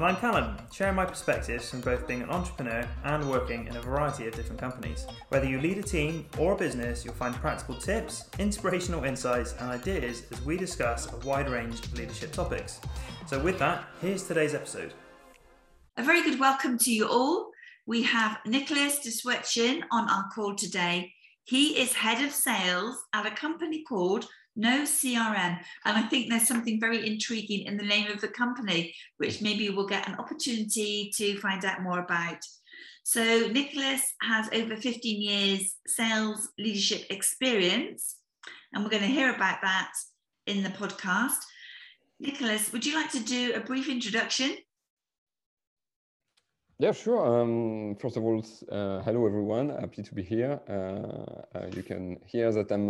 And I'm Callum, sharing my perspectives from both being an entrepreneur and working in a variety of different companies. Whether you lead a team or a business, you'll find practical tips, inspirational insights, and ideas as we discuss a wide range of leadership topics. So, with that, here's today's episode. A very good welcome to you all. We have Nicholas Deswetchin on our call today. He is head of sales at a company called no CRM. And I think there's something very intriguing in the name of the company, which maybe we'll get an opportunity to find out more about. So, Nicholas has over 15 years sales leadership experience, and we're going to hear about that in the podcast. Nicholas, would you like to do a brief introduction? Yeah, sure. Um, first of all, uh, hello everyone. Happy to be here. Uh, uh, you can hear that I'm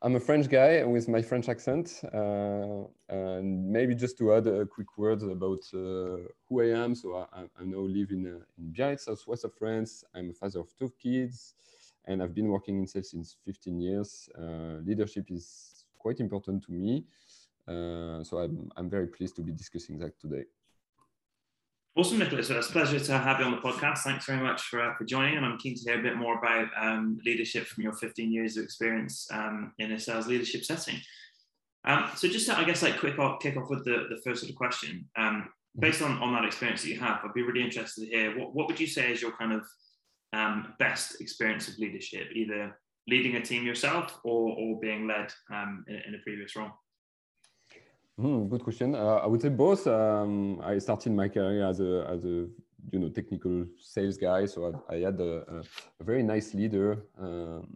I'm a French guy with my French accent. Uh, and maybe just to add a quick word about uh, who I am. So I, I now live in, uh, in Biarritz, southwest of France. I'm a father of two kids and I've been working in sales since 15 years. Uh, leadership is quite important to me. Uh, so I'm, I'm very pleased to be discussing that today. Awesome, Nicholas. It's a pleasure to have you on the podcast. Thanks very much for, uh, for joining. And I'm keen to hear a bit more about um, leadership from your 15 years of experience um, in a sales leadership setting. Um, so just to, I guess, like quick off, kick off with the, the first sort of question. Um, based on, on that experience that you have, I'd be really interested to hear what, what would you say is your kind of um, best experience of leadership, either leading a team yourself or, or being led um, in, in a previous role? Hmm, good question. Uh, I would say both. Um, I started my career as a as a you know technical sales guy, so I, I had a, a, very nice leader um,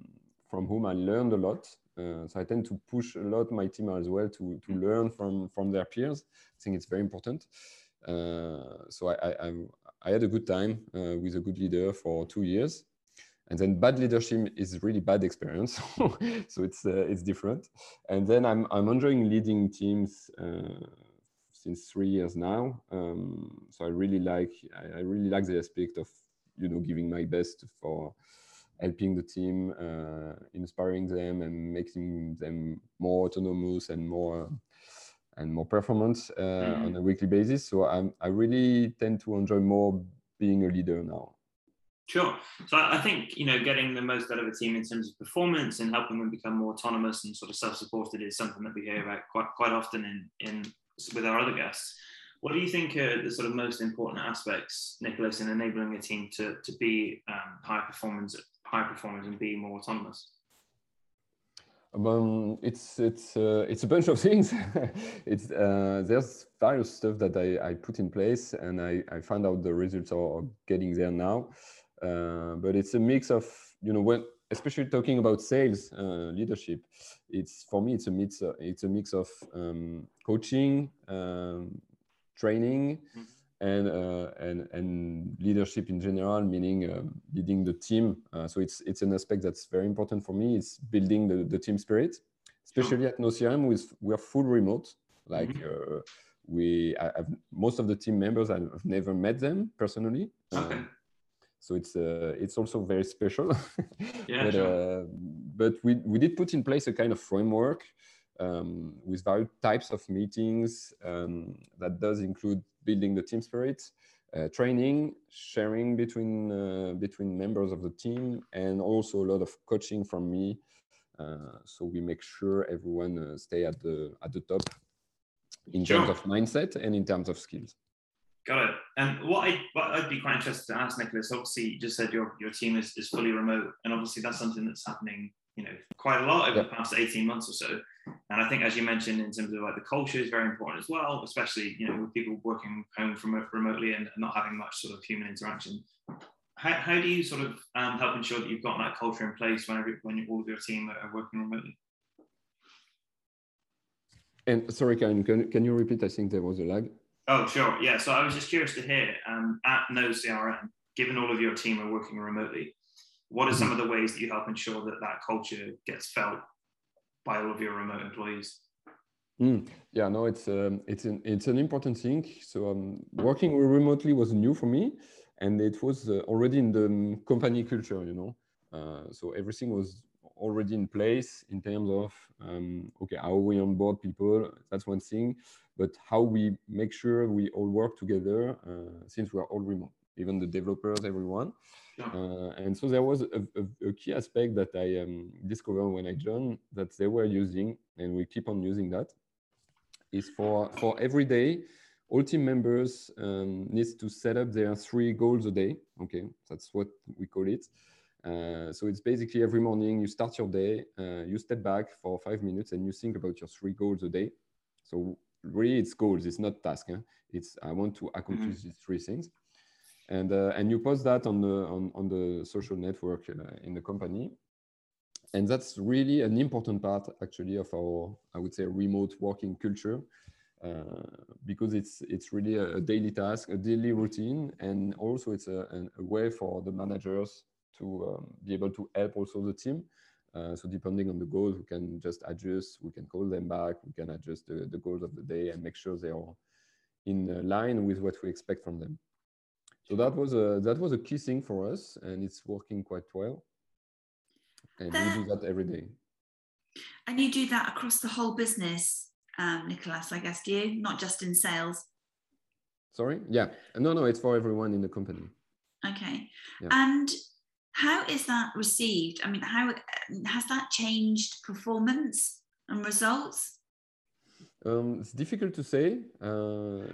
from whom I learned a lot. Uh, so I tend to push a lot my team as well to to learn from from their peers. I think it's very important. Uh, so I, I, I had a good time uh, with a good leader for two years and then bad leadership is really bad experience. So it's uh, it's different. And then i'm i'm enjoying leading teams uh, since three years now. Um, so i really like I, I, really like the aspect of you know giving my best for helping the team uh, inspiring them and making them more autonomous and more and more performance uh, mm-hmm. on a weekly basis. So i'm i really tend to enjoy more being a leader now Sure. So I think you know getting the most out of a team in terms of performance and helping them become more autonomous and sort of self-supported is something that we hear about quite quite often in in with our other guests. What do you think are the sort of most important aspects, Nicholas, in enabling a team to to be um, high performance high performers and be more autonomous? Um, it's it's uh, it's a bunch of things. it's uh, there's various stuff that I, I put in place and I, I find out the results are getting there now. Uh, but it's a mix of you know when especially talking about sales uh, leadership it's for me it's a mix uh, it's a mix of um, coaching um, training mm-hmm. and, uh, and and leadership in general meaning uh, leading the team so it's it's an aspect that's very important for me it's building the, the team spirit especially at nocrm with we're full remote like mm-hmm. we I, most of the team members i've never met them personally okay. So it's uh, it's also very special. yeah, but, sure. uh, but we we did put in place a kind of framework um, with various types of meetings um, that does include building the team spirit, uh, training, sharing between uh, between members of the team, and also a lot of coaching from me. Uh, so we make sure everyone uh, stay at the at the top in sure. terms of mindset and in terms of skills. Got it. And what, I, what I'd be quite interested to ask, Nicholas, obviously you just said your, your team is, is fully remote. And obviously that's something that's happening, you know, quite a lot over the past 18 months or so. And I think, as you mentioned, in terms of like the culture is very important as well, especially, you know, with people working home from remotely and not having much sort of human interaction. How, how do you sort of um, help ensure that you've got that culture in place when, every, when all of your team are working remotely? And sorry, can, can, can you repeat? I think there was a lag. Oh, sure. Yeah. So I was just curious to hear um, at No CRM, given all of your team are working remotely, what are some mm-hmm. of the ways that you help ensure that that culture gets felt by all of your remote employees? Mm, yeah, no, it's um, it's an it's an important thing. So um, working remotely was new for me, and it was uh, already in the um, company culture, you know. Uh, so everything was already in place in terms of um, okay how we onboard people. That's one thing, but how we make sure we all work together uh, since we are all remote, even the developers, everyone. Uh, and so there was a, a, a key aspect that I um, discovered when I joined that they were using, and we keep on using that, is for, for every day, all team members um, needs to set up their three goals a day. Okay, that's what we call it. Uh, so it's basically every morning you start your day, uh, you step back for five minutes and you think about your three goals a day. So really it's goals, it's not task. Huh? It's I want to accomplish mm -hmm. these three things and uh, and you post that on the on, on the social network uh, in the company and that's really an important part actually of our i would say remote working culture uh, because it's it's really a, daily task a daily routine and also it's a, a way for the managers to um, be able to help also the team uh, so depending on the goals we can just adjust we can call them back we can adjust the, the goals of the day and make sure they are in line with what we expect from them so that was a that was a key thing for us, and it's working quite well. And we do that every day. And you do that across the whole business, um, Nicolas, I guess, do you? Not just in sales. Sorry? Yeah. No, no, it's for everyone in the company. Okay. Yeah. And how is that received? I mean, how has that changed performance and results? Um, it's difficult to say. Uh,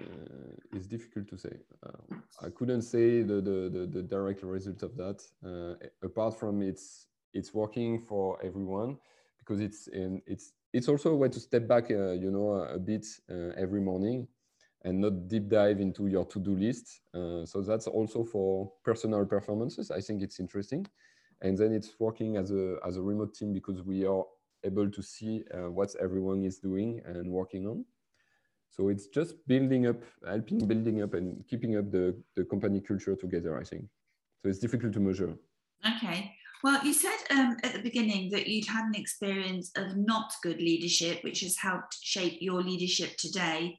it's difficult to say. Uh, I couldn't say the, the, the, the, direct result of that. Uh, apart from it's it's working for everyone because it's in, it's it's also a way to step back, uh, you know, a bit uh, every morning and not deep dive into your to-do list. Uh, so that's also for personal performances. I think it's interesting, and then it's working as a as a remote team because we are able to see uh, what everyone is doing and working on. So it's just building up, helping building up and keeping up the, the company culture together, I think. So it's difficult to measure. Okay. Well, you said um, at the beginning that you'd had an experience of not good leadership, which has helped shape your leadership today.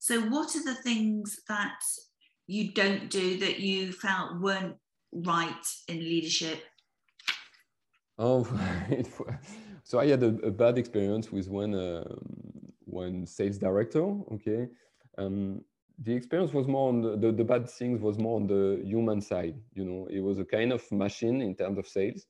So, what are the things that you don't do that you felt weren't right in leadership? Oh, so I had a, a, bad experience with one uh, one sales director. Okay, um, the experience was more on the, the, the bad things was more on the human side. You know, it was a kind of machine in terms of sales,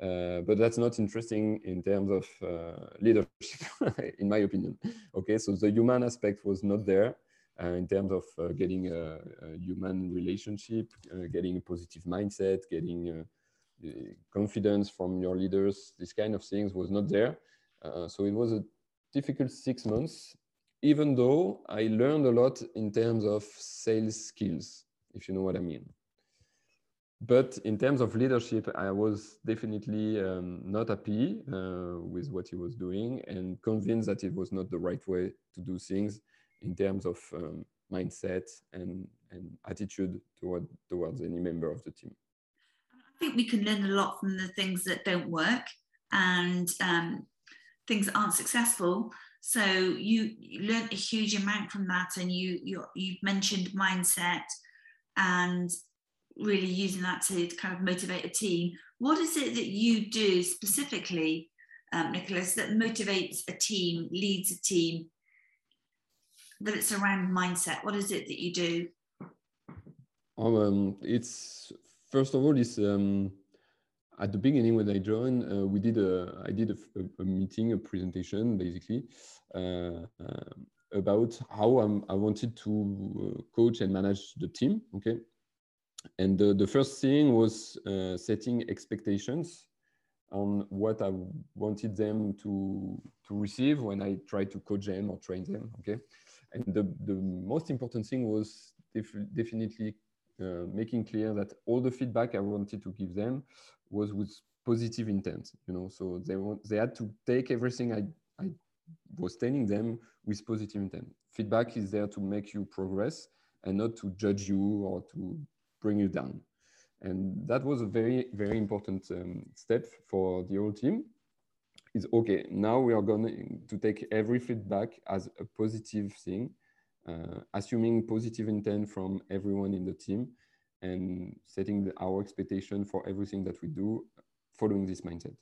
uh, but that's not interesting in terms of uh, leadership, in my opinion. Okay, so the human aspect was not there. Uh, in terms of uh, getting a, a, human relationship, uh, getting a positive mindset, getting uh, confidence from your leaders, this kind of things was not there. So it was a difficult six months, even though I learned a lot in terms of sales skills, if you know what I mean. But in terms of leadership, I was definitely um, not happy uh, with what he was doing and convinced that it was not the right way to do things in terms of um, mindset and, and attitude toward, towards any member of the team. I think we can learn a lot from the things that don't work and um, things that aren't successful. So you, you learned a huge amount from that, and you you you mentioned mindset and really using that to kind of motivate a team. What is it that you do specifically, um, Nicolas, that motivates a team, leads a team? That it's around mindset. What is it that you do? Um, it's first of all, is um, at the beginning when I joined, uh, we did a I did a, a, meeting, a presentation, basically uh, uh, about how I'm, i wanted to uh, coach and manage the team. Okay, and the, the first thing was uh, setting expectations on what I wanted them to to receive when I tried to coach them or train them. Okay, and the the most important thing was def definitely uh, making clear that all the feedback I wanted to give them was with positive intent. You know, so they want, they had to take everything I, I was telling them with positive intent. Feedback is there to make you progress and not to judge you or to bring you down. And that was a very, very important um, step for the whole team. is okay. Now we are going to take every feedback as a positive thing, uh, assuming positive intent from everyone in the team, and setting the, our expectation for everything that we do, following this mindset.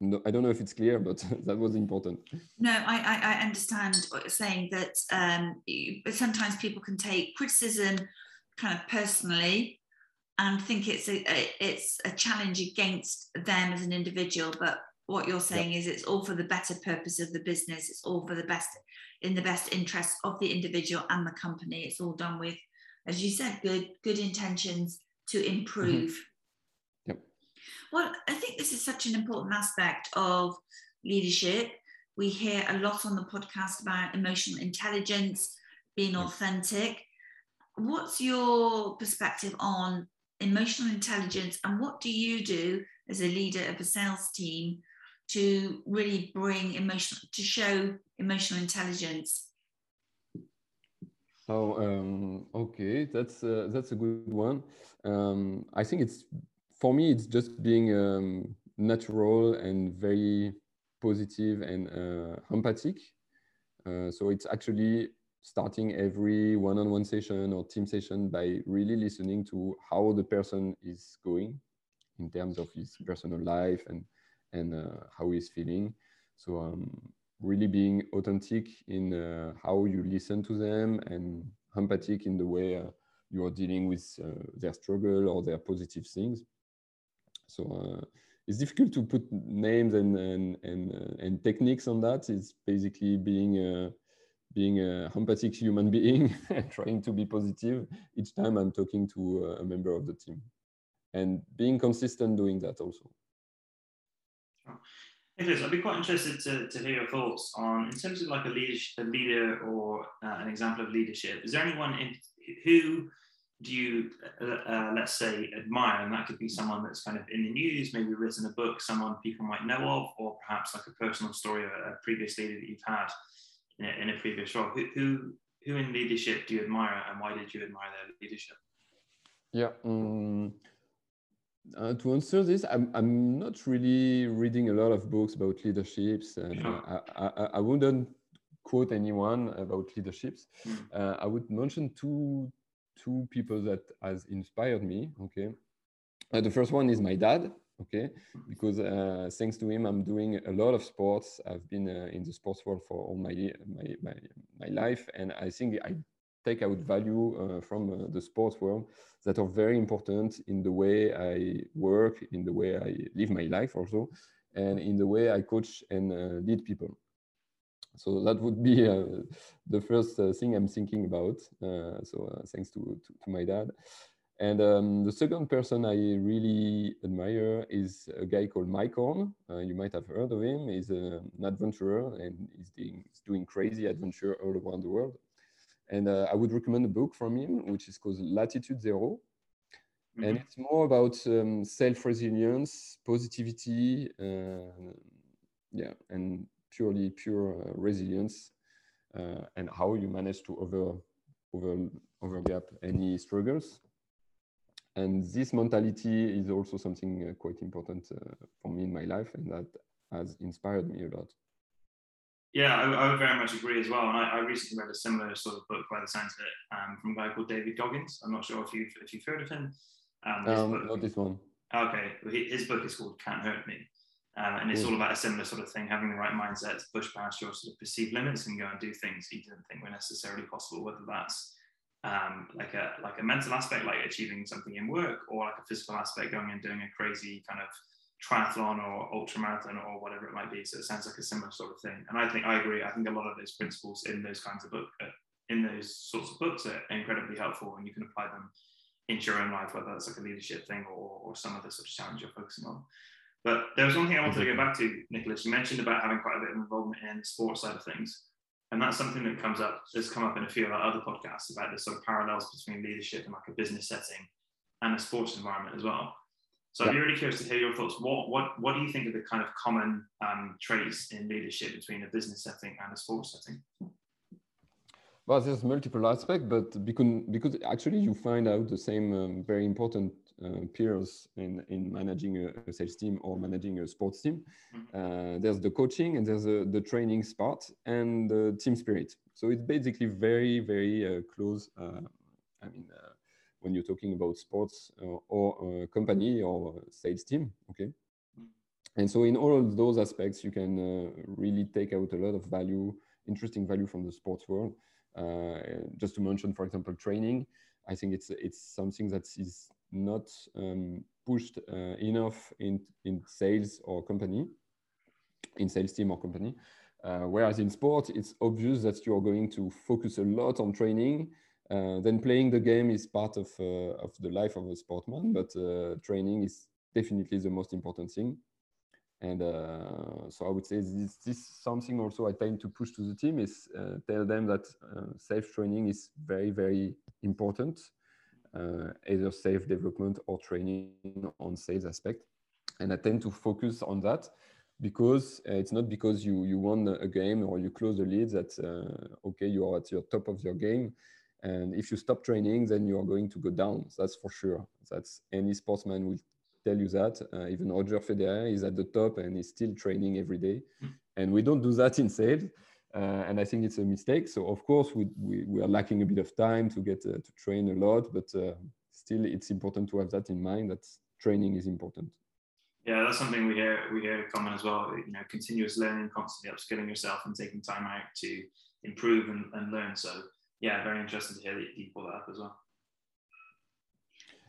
No, I don't know if it's clear, but that was important. No, I, I, understand what you're saying that um, sometimes people can take criticism kind of personally and think it's a, a, it's a challenge against them as an individual but what you're saying is it's all for the better purpose of the business it's all for the best in the best interest of the individual and the company it's all done with as you said good good intentions to mm-hmm. improve mm-hmm. yep. well i think this is such an important aspect of leadership we hear a lot on the podcast about emotional intelligence being authentic what's your perspective on emotional intelligence and what do you do as a leader of a sales team to really bring emotional to show emotional intelligence? Oh um, okay that's uh, that's a good one. Um, i think it's for me it's just being um, natural and very positive and uh, empathic. Uh, so it's actually starting every one-on-one session or team session by really listening to how the person is going in terms of his personal life and and uh, how he's feeling. So um, really being authentic in uh, how you listen to them and empathic in the way uh, you are dealing with uh, their struggle or their positive things. So uh, it's difficult to put names and and and, uh, and techniques on that. It's basically being being a empathic human being and trying to be positive each time I'm talking to a member of the team and being consistent doing that also. Nicholas, I'd be quite interested to, to hear your thoughts on, in terms of like a, leader, a leader or uh, an example of leadership, is there anyone in, who do you, uh, uh, let's say, admire? And that could be someone that's kind of in the news, maybe written a book, someone people might know of, or perhaps like a personal story, a, a previous leader that you've had in a, previous role. Who, who, who in leadership do you admire and why did you admire their leadership? Yeah. Um, uh, to answer this, I'm, I'm not really reading a lot of books about leaderships. And sure. I, I, I, wouldn't quote anyone about leaderships. Mm. Uh, I would mention two, two people that has inspired me. Okay. Uh, the first one is my dad okay? Because uh, thanks to him i'm doing a lot of sports. I've been uh, in the sports world for all my, my my, my life and i think i take out value uh, from uh, the sports world that are very important in the way i work in the way i live my life also and in the way i coach and uh, lead people. So that would be uh, the first thing i'm thinking about so thanks to, to, to my dad and um, the second person I really admire is a guy called Mike Horn. Uh, you might have heard of him. He's a, an adventurer and he's doing, he's doing, crazy adventure all around the world. And uh, I would recommend a book from him, which is called Latitude 0 mm -hmm. And it's more about um, self-resilience, positivity, uh, yeah, and purely pure uh, resilience, uh, and how you manage to over, over, overgap any struggles and this mentality is also something uh, quite important uh, for me in my life and that has inspired me a lot. Yeah I, I would very much agree as well. And I, I, recently read a similar sort of book by the sounds of it um, from a guy called david goggins. I'm not sure if you've if you've heard of him. Um, um book, not this one. Okay his book is called can't hurt me. Um, and it's all about a similar sort of thing having the right mindset to push past your sort of perceived limits and go and do things you didn't think were necessarily possible whether that's um, like a like a mental aspect, like achieving something in work, or like a physical aspect, going and doing a crazy kind of triathlon or ultra marathon or whatever it might be. So it sounds like a similar sort of thing. And I think I agree. I think a lot of those principles in those kinds of book, uh, in those sorts of books, are incredibly helpful, and you can apply them into your own life, whether that's like a leadership thing or, or some other sort of challenge you're focusing on. But there was one thing I wanted to go back to, Nicholas. You mentioned about having quite a bit of involvement in the sports side of things. And that's something that comes up, has come up in a few of our other podcasts about the sort of parallels between leadership and like a business setting and a sports environment as well. So I'd be really curious to hear your thoughts. What what what do you think are the kind of common um, traits in leadership between a business setting and a sports setting? Well, there's multiple aspects, but because because actually you find out the same um, very important peers in, in managing a, a, sales team or managing a sports team. Mm-hmm. Uh, there's the coaching and there's a, the training part and the team spirit. So it's basically very, very uh, close. Uh, I mean, uh, when you're talking about sports uh, or company or sales team, okay? Mm-hmm. And so in all of those aspects, you can really take out a lot of value, interesting value from the sports world. just to mention, for example, training. I think it's it's something that is not um, pushed uh, enough in in sales or company, in sales team or company. Uh, whereas in sport, it's obvious that you're going to focus a lot on training. Uh, then playing the game is part of uh, of the life of a sportsman, but uh, training is definitely the most important thing. And uh, so I would say this, this is something also I tend to push to the team is tell them that self training is very, very important, either self development or training on sales aspect. And I tend to focus on that because uh, it's not because you, you won a game or you close the lead that, uh, okay, you are at your top of your game. And if you stop training, then you are going to go down. That's for sure. That's any sportsman will tell you that. Uh, even Roger Federer is at the top and is still training every day. Mm. And we don't do that in sales. Uh, and I think it's a mistake. So of course we, we, we, are lacking a bit of time to get uh, to train a lot, but uh, still it's important to have that in mind that training is important. Yeah, that's something we hear we hear common as well. You know, continuous learning, constantly upskilling yourself, and taking time out to improve and, and learn. So yeah, very interesting to hear that you pull that up as well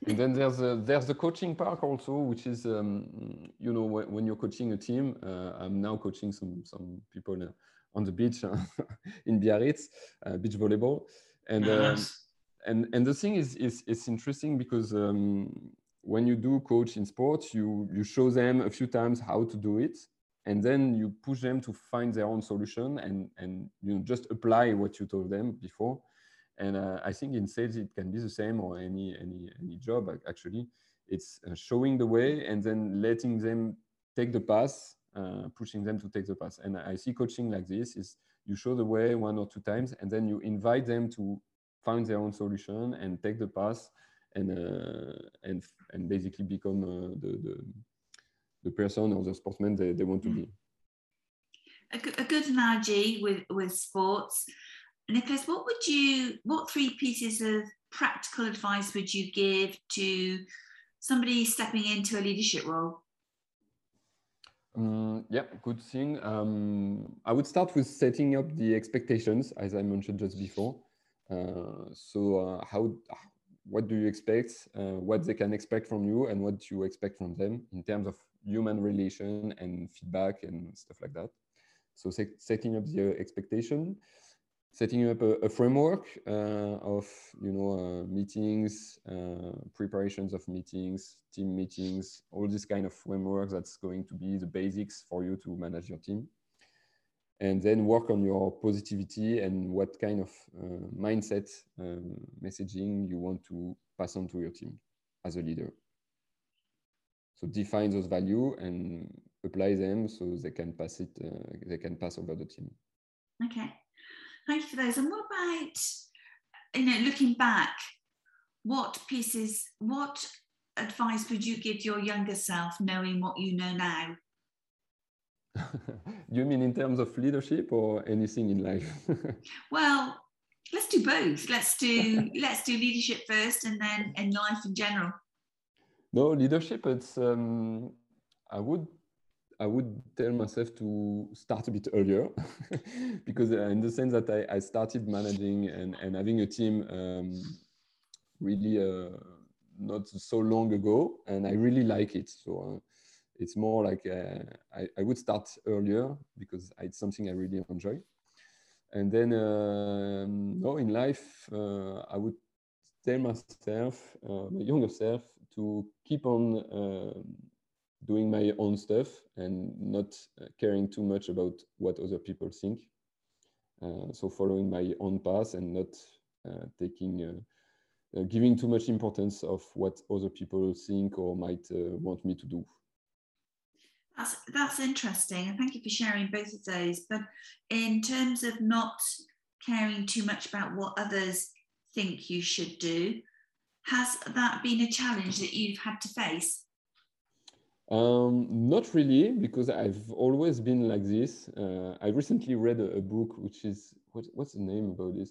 and then there's a, there's the coaching part also, which is um, you know when, when, you're coaching a team. Uh, I'm now coaching some some people uh, on the beach in Biarritz, uh, beach volleyball, and um, and and the thing is is it's interesting because um, when you do coach in sports, you you show them a few times how to do it, and then you push them to find their own solution and and you know just apply what you told them before. And uh, I think in sales it can be the same or any any any job actually. It's uh, showing the way and then letting them take the path, uh, pushing them to take the path. And I see coaching like this: is you show the way one or two times, and then you invite them to find their own solution and take the path, and uh, and and basically become uh, the, the the person or the sportsman they, they want to be. A good, a good analogy with with sports Nicholas, what would you, what three pieces of practical advice would you give to somebody stepping into a leadership role? Um, yeah, good thing. Um, I would start with setting up the expectations, as I mentioned just before. Uh, so, uh, how, what do you expect? Uh, what they can expect from you, and what you expect from them in terms of human relation and feedback and stuff like that. So, setting up the expectation setting up a, a framework uh, of you know uh, meetings, uh, preparations of meetings, team meetings, all this kind of framework that's going to be the basics for you to manage your team. And then work on your positivity and what kind of uh, mindset um, messaging you want to pass on to your team as a leader. So define those value and apply them so they can pass it, uh, they can pass over the team. Okay. Thank you for those. And what about, you know, looking back, what pieces, what advice would you give your younger self knowing what you know now? you mean in terms of leadership or anything in life? well, let's do both. Let's do let's do leadership first and then in life in general. No, leadership it's um I would I would tell myself to start a bit earlier because uh, in the sense that I, I, started managing and, and having a team um, really uh, not so long ago and I really like it. So uh, it's more like uh, I, I, would start earlier because it's something I really enjoy. And then, um, no, in life, uh, I would tell myself, uh, my younger self, to keep on um, doing my own stuff and not uh, caring too much about what other people think. Uh, so following my own path and not uh, taking, uh, giving too much importance of what other people think or might uh, want me to do. That's, that's interesting. And thank you for sharing both of those. But in terms of not caring too much about what others think you should do, Has that been a challenge that you've had to face? Um, not really, because I've always been like this. Uh, I recently read a, a, book which is what, what's the name about this?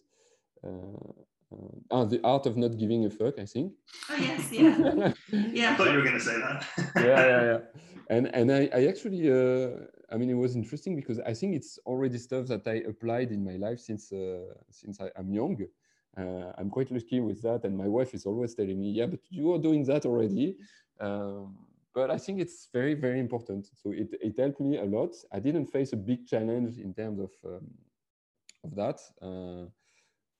Uh, uh, ah, the art of not giving a fuck. I think. Oh yes, yeah, yeah. I thought you were going to say that. yeah, yeah, yeah. And and I, I actually, uh, I mean, it was interesting because I think it's already stuff that I applied in my life since uh, since I, am young. Uh, I'm quite lucky with that, and my wife is always telling me, "Yeah, but you are doing that already." Um, but I think it's very, very important. So it, it helped me a lot. I didn't face a big challenge in terms of um, of that. Uh,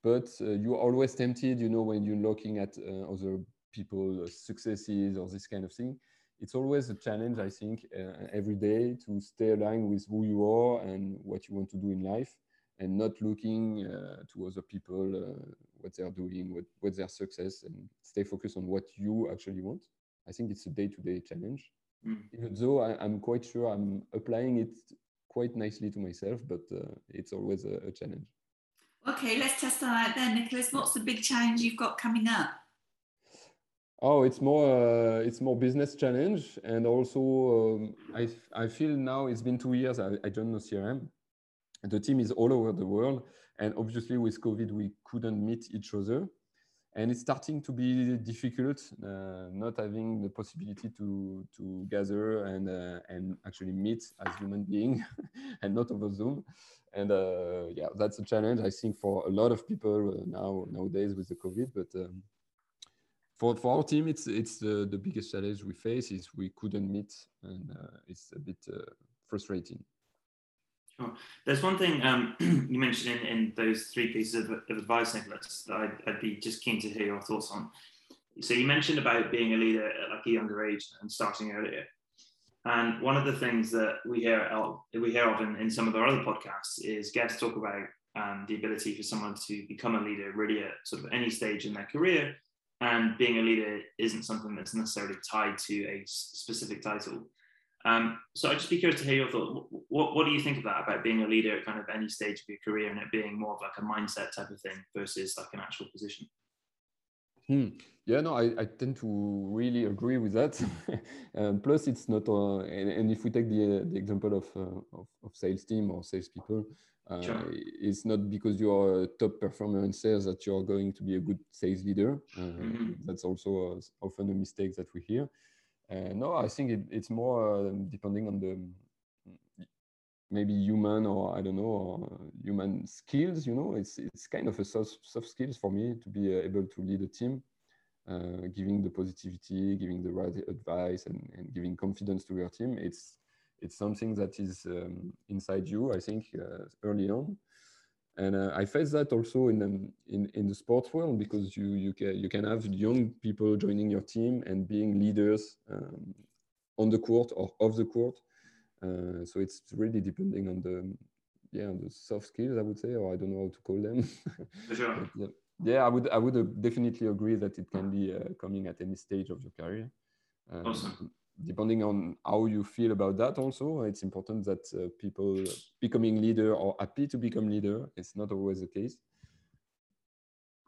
but uh, you're always tempted, you know, when you're looking at uh, other people's successes or this kind of thing. It's always a challenge, I think, uh, every day to stay aligned with who you are and what you want to do in life, and not looking uh, to other people, uh, what they're doing, what, what their success, and stay focused on what you actually want. I think it's a day-to-day challenge. Mm. Even though I, am quite sure I'm applying it quite nicely to myself, but uh, it's always a, a, challenge. Okay, let's test that out then, Nicholas. What's the big challenge you've got coming up? Oh, it's more uh, it's more business challenge, and also um, I I feel now it's been two years I, I joined CRM. The team is all over the world, and obviously with COVID we couldn't meet each other and it's starting to be difficult uh, not having the possibility to to gather and uh, and actually meet as human being and not over zoom. And uh, yeah that's a challenge i think for a lot of people uh, now nowadays with the covid. But um, for, for our team it's it's the, biggest challenge we face is we couldn't meet and uh, it's a bit uh, frustrating Sure. There's one thing um, you mentioned in, in those three pieces of, of advice, Nicholas, that I'd, I'd, be just keen to hear your thoughts on. So you mentioned about being a leader at like a younger age and starting earlier. And one of the things that we hear we hear of in, in some of our other podcasts is guests talk about um, the ability for someone to become a leader really at sort of any stage in their career. And being a leader isn't something that's necessarily tied to a specific title. Um, so I'd just be curious to hear your thought. What, what do you think of that about being a leader at kind of any stage of your career and it being more of like a mindset type of thing versus like an actual position? Hmm. Yeah, no, I, I tend to really agree with that. um, plus, it's not, uh, and, and, if we take the, uh, the example of, uh, of, of, sales team or salespeople, uh, sure. it's not because you are a top performer in sales that you're going to be a good sales leader. Uh, mm-hmm. That's also uh, often a mistake that we hear. Uh, no, I think it, it's more uh, depending on the maybe human or I don't know human skills. You know, it's it's kind of a soft, soft skills for me to be uh, able to lead a team, uh, giving the positivity, giving the right advice, and, and giving confidence to your team. It's it's something that is um, inside you. I think uh, early on, and uh, I face that also in, um, in in the sports world because you you can you can have young people joining your team and being leaders um, on the court or off the court. Uh, so it's really depending on the yeah on the soft skills I would say, or I don't know how to call them. sure. but, yeah, yeah, I would I would definitely agree that it can be uh, coming at any stage of your career. Um, awesome depending on how you feel about that also it's important that uh, people becoming leader or happy to become leader. It's not always the case.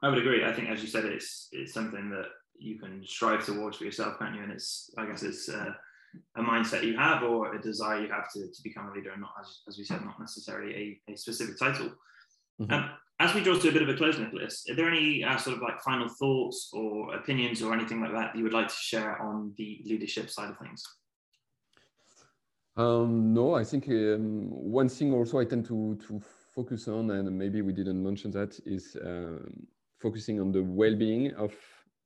I would agree. I think as you said it's it's something that you can strive towards for yourself can't you? And it's i guess it's uh, a mindset you have or a desire you have to, to become a leader and not as, as we said not necessarily a, a specific title. Mm-hmm. um, as we draw to a bit of a close, Nicholas, are there any uh, sort of like final thoughts or opinions or anything like that, that you would like to share on the leadership side of things? Um, no, I think um, one thing also I tend to, to focus on, and maybe we didn't mention that, is um, focusing on the well-being of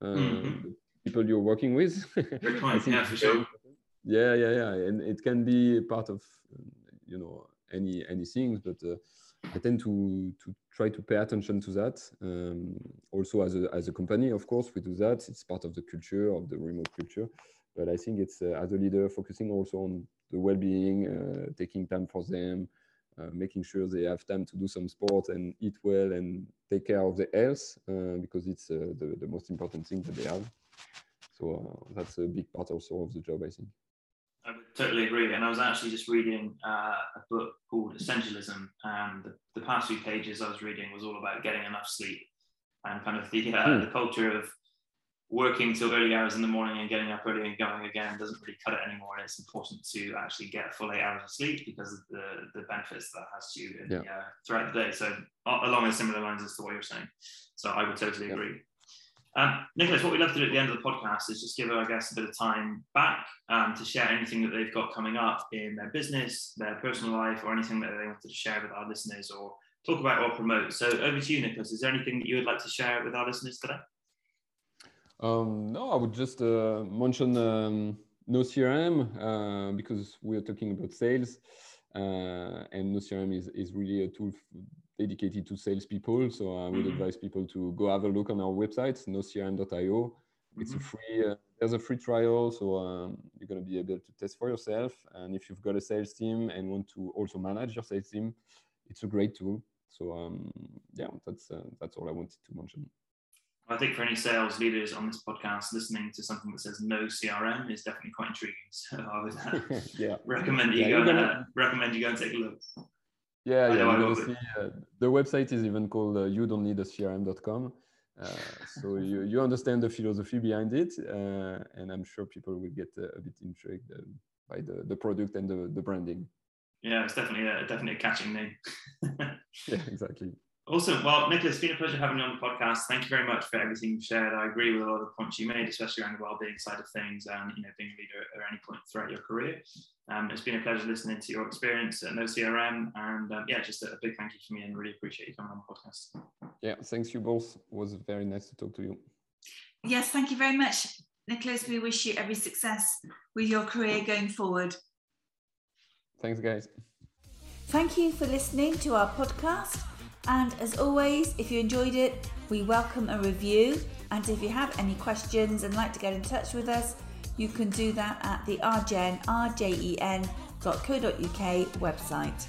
uh, mm-hmm. the people you're working with. Point. yeah, for sure. Yeah, yeah, yeah, and it can be part of you know any any things, but uh, I tend to to try to pay attention to that. Um, also, as a as a company, of course, we do that. It's part of the culture of the remote culture. But I think it's uh, as a leader focusing also on the well-being, uh, taking time for them, uh, making sure they have time to do some sport and eat well and take care of their health uh, because it's uh, the the most important thing that they have. So uh, that's a big part also of the job, I think. I totally agree. And I was actually just reading uh, a book called Essentialism. And the, the, past few pages I was reading was all about getting enough sleep and kind of the, uh, mm. the culture of working till early hours in the morning and getting up early and going again doesn't really cut it anymore. And it's important to actually get full eight hours of sleep because of the, the benefits that has to you in, yeah. uh, throughout the day. So along the similar lines as to what you're saying. So I would totally yeah. agree. Um, Nicholas, what we'd love to do at the end of the podcast is just give, I guess, a bit of time back um, to share anything that they've got coming up in their business, their personal life, or anything that they wanted to share with our listeners or talk about or promote. So over to you, Nicholas. Is there anything that you would like to share with our listeners today? Um, no, I would just uh, mention um, No CRM uh, because we are talking about sales, uh, and No CRM is, is really a tool dedicated to salespeople. So I would mm-hmm. advise people to go have a look on our website, nocrm.io. It's mm-hmm. a free. Uh, there's a free trial, so um, you're going to be able to test for yourself. And if you've got a sales team and want to also manage your sales team, it's a great tool. So um, yeah, that's uh, that's all I wanted to mention. I think for any sales leaders on this podcast, listening to something that says no CRM is definitely quite intriguing. So I would uh, yeah. recommend you yeah, go uh, recommend you go and take a look. Yeah, yeah. You're gonna see, uh, the website is even called uh, you don't need a CRM.com. Uh, so you, you understand the philosophy behind it, uh, and I'm sure people will get uh, a bit intrigued uh, by the, the product and the, the branding. Yeah, it's definitely a, definitely a catching name. yeah, exactly. Awesome. Well, Nicholas, it's been a pleasure having you on the podcast. Thank you very much for everything you've shared. I agree with a lot of the points you made, especially around the well-being side of things and you know being a leader at any point throughout your career. Um, it's been a pleasure listening to your experience at No CRM, and um, yeah, just a, a, big thank you from me, and really appreciate you coming on the podcast. Yeah, thanks you both. It was very nice to talk to you. Yes, thank you very much, Nicholas. We wish you every success with your career going forward. Thanks, guys. Thank you for listening to our podcast. And as always, if you enjoyed it, we welcome a review. And if you have any questions and like to get in touch with us, you can do that at the rgen, rjen.co.uk website.